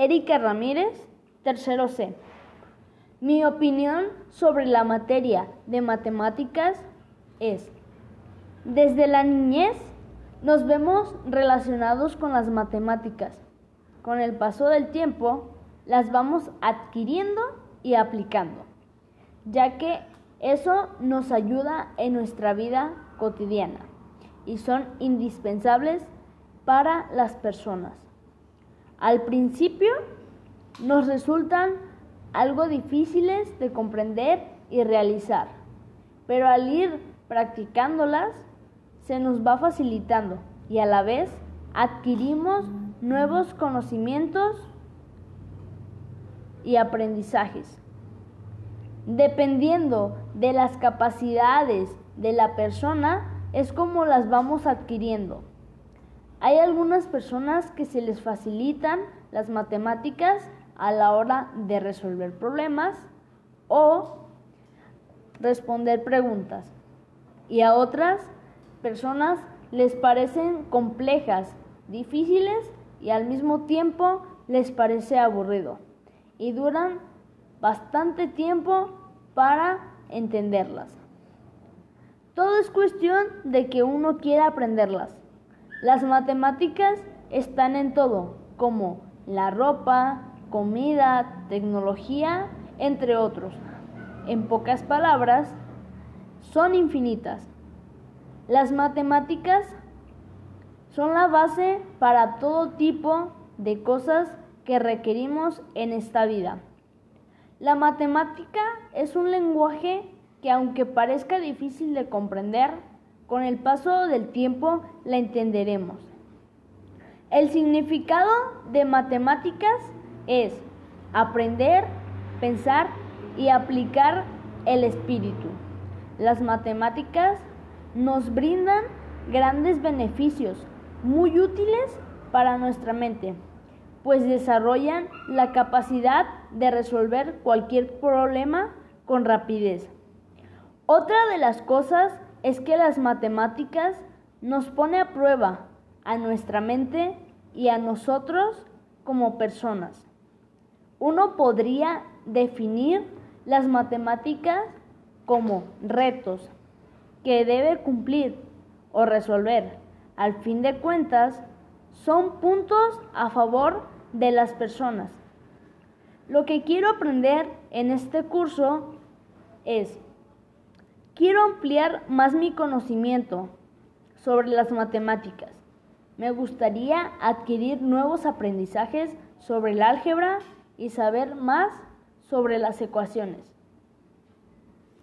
Erika Ramírez, tercero C. Mi opinión sobre la materia de matemáticas es, desde la niñez nos vemos relacionados con las matemáticas. Con el paso del tiempo las vamos adquiriendo y aplicando, ya que eso nos ayuda en nuestra vida cotidiana y son indispensables para las personas. Al principio nos resultan algo difíciles de comprender y realizar, pero al ir practicándolas se nos va facilitando y a la vez adquirimos nuevos conocimientos y aprendizajes. Dependiendo de las capacidades de la persona, es como las vamos adquiriendo. Hay algunas personas que se les facilitan las matemáticas a la hora de resolver problemas o responder preguntas. Y a otras personas les parecen complejas, difíciles y al mismo tiempo les parece aburrido. Y duran bastante tiempo para entenderlas. Todo es cuestión de que uno quiera aprenderlas. Las matemáticas están en todo, como la ropa, comida, tecnología, entre otros. En pocas palabras, son infinitas. Las matemáticas son la base para todo tipo de cosas que requerimos en esta vida. La matemática es un lenguaje que aunque parezca difícil de comprender, con el paso del tiempo la entenderemos. El significado de matemáticas es aprender, pensar y aplicar el espíritu. Las matemáticas nos brindan grandes beneficios muy útiles para nuestra mente pues desarrollan la capacidad de resolver cualquier problema con rapidez. Otra de las cosas es que las matemáticas nos pone a prueba a nuestra mente y a nosotros como personas. Uno podría definir las matemáticas como retos que debe cumplir o resolver. Al fin de cuentas, son puntos a favor de las personas. Lo que quiero aprender en este curso es, quiero ampliar más mi conocimiento sobre las matemáticas. Me gustaría adquirir nuevos aprendizajes sobre el álgebra y saber más sobre las ecuaciones.